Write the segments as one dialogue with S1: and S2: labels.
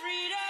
S1: freedom.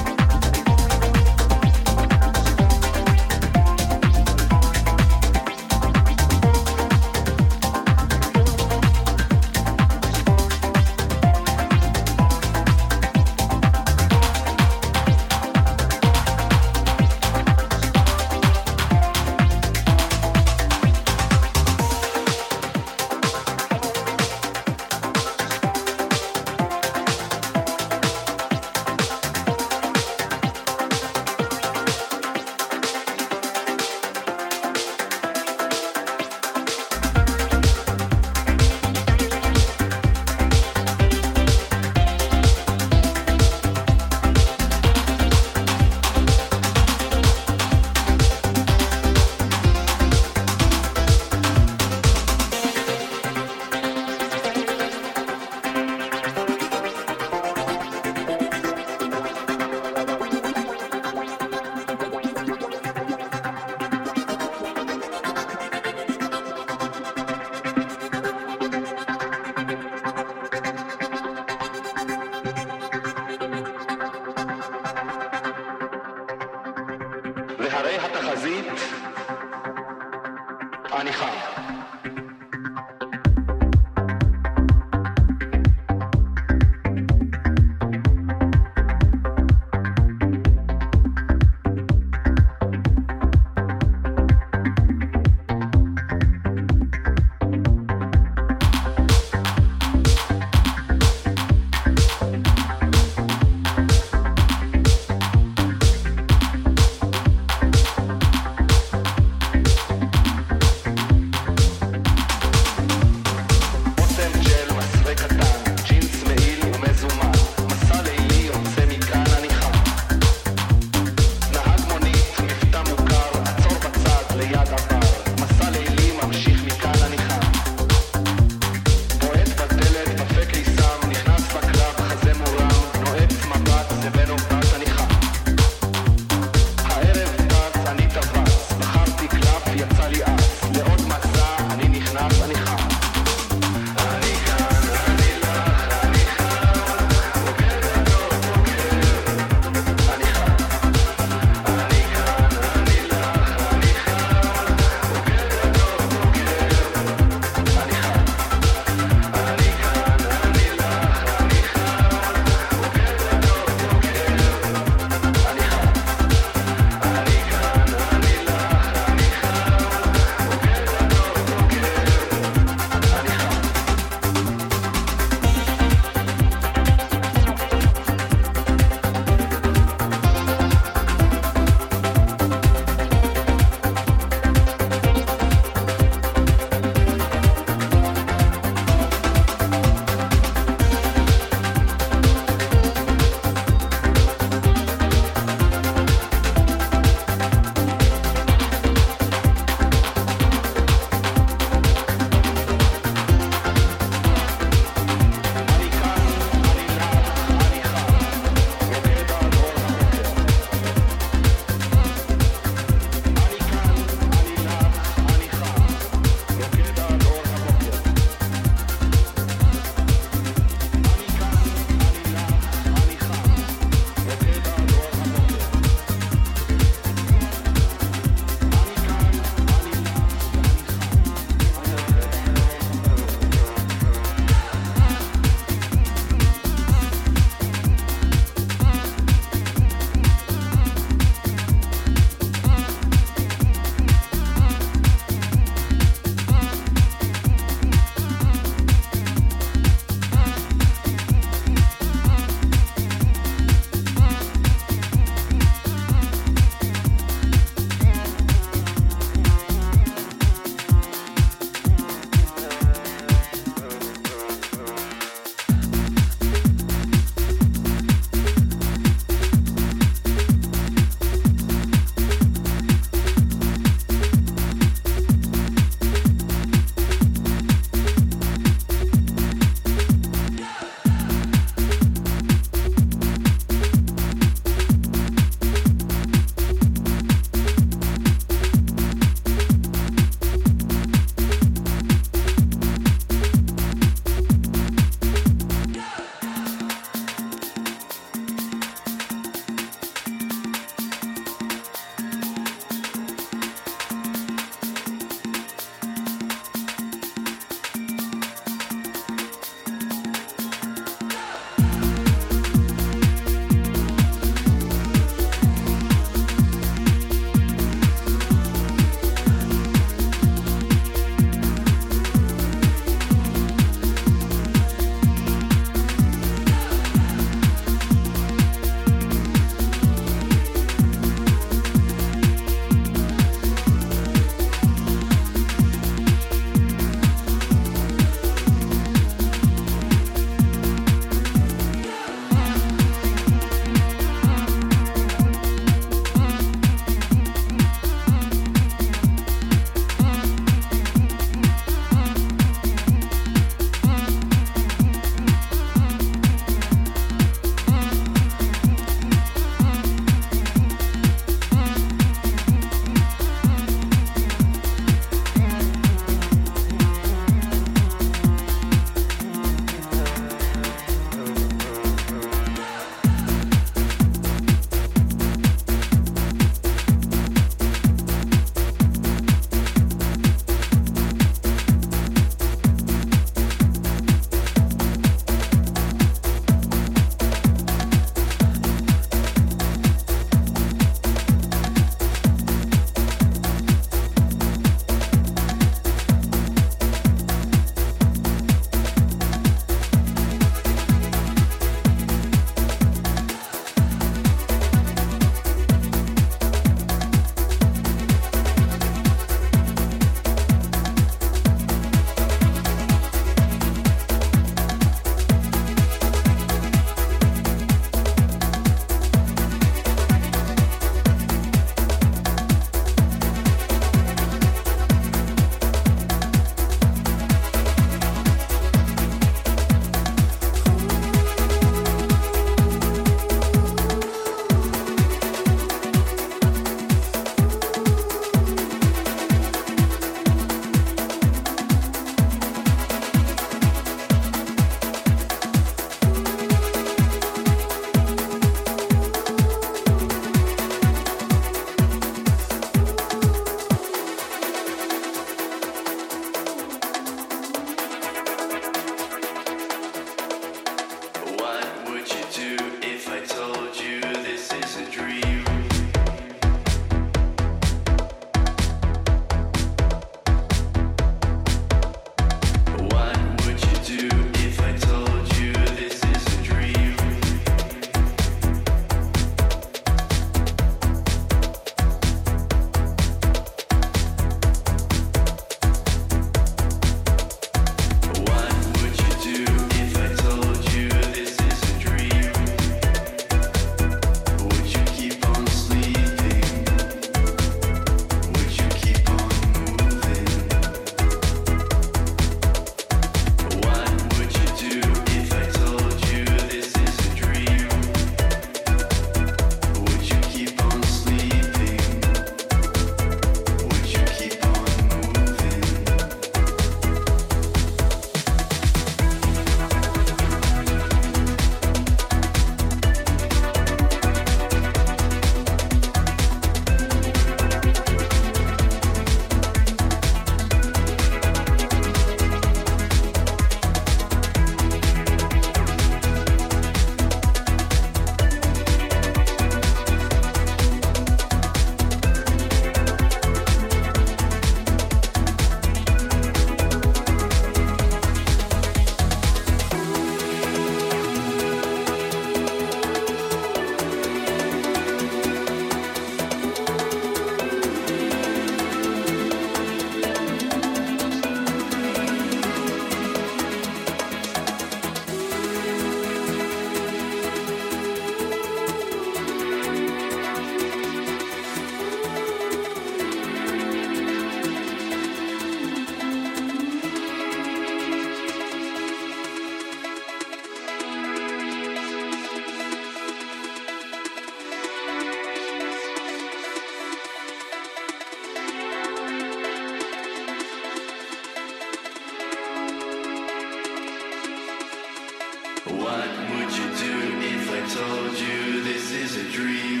S1: Told you this is a dream?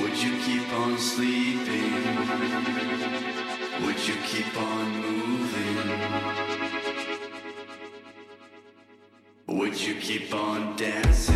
S1: Would you keep on sleeping? Would you keep on moving? Would you keep on dancing?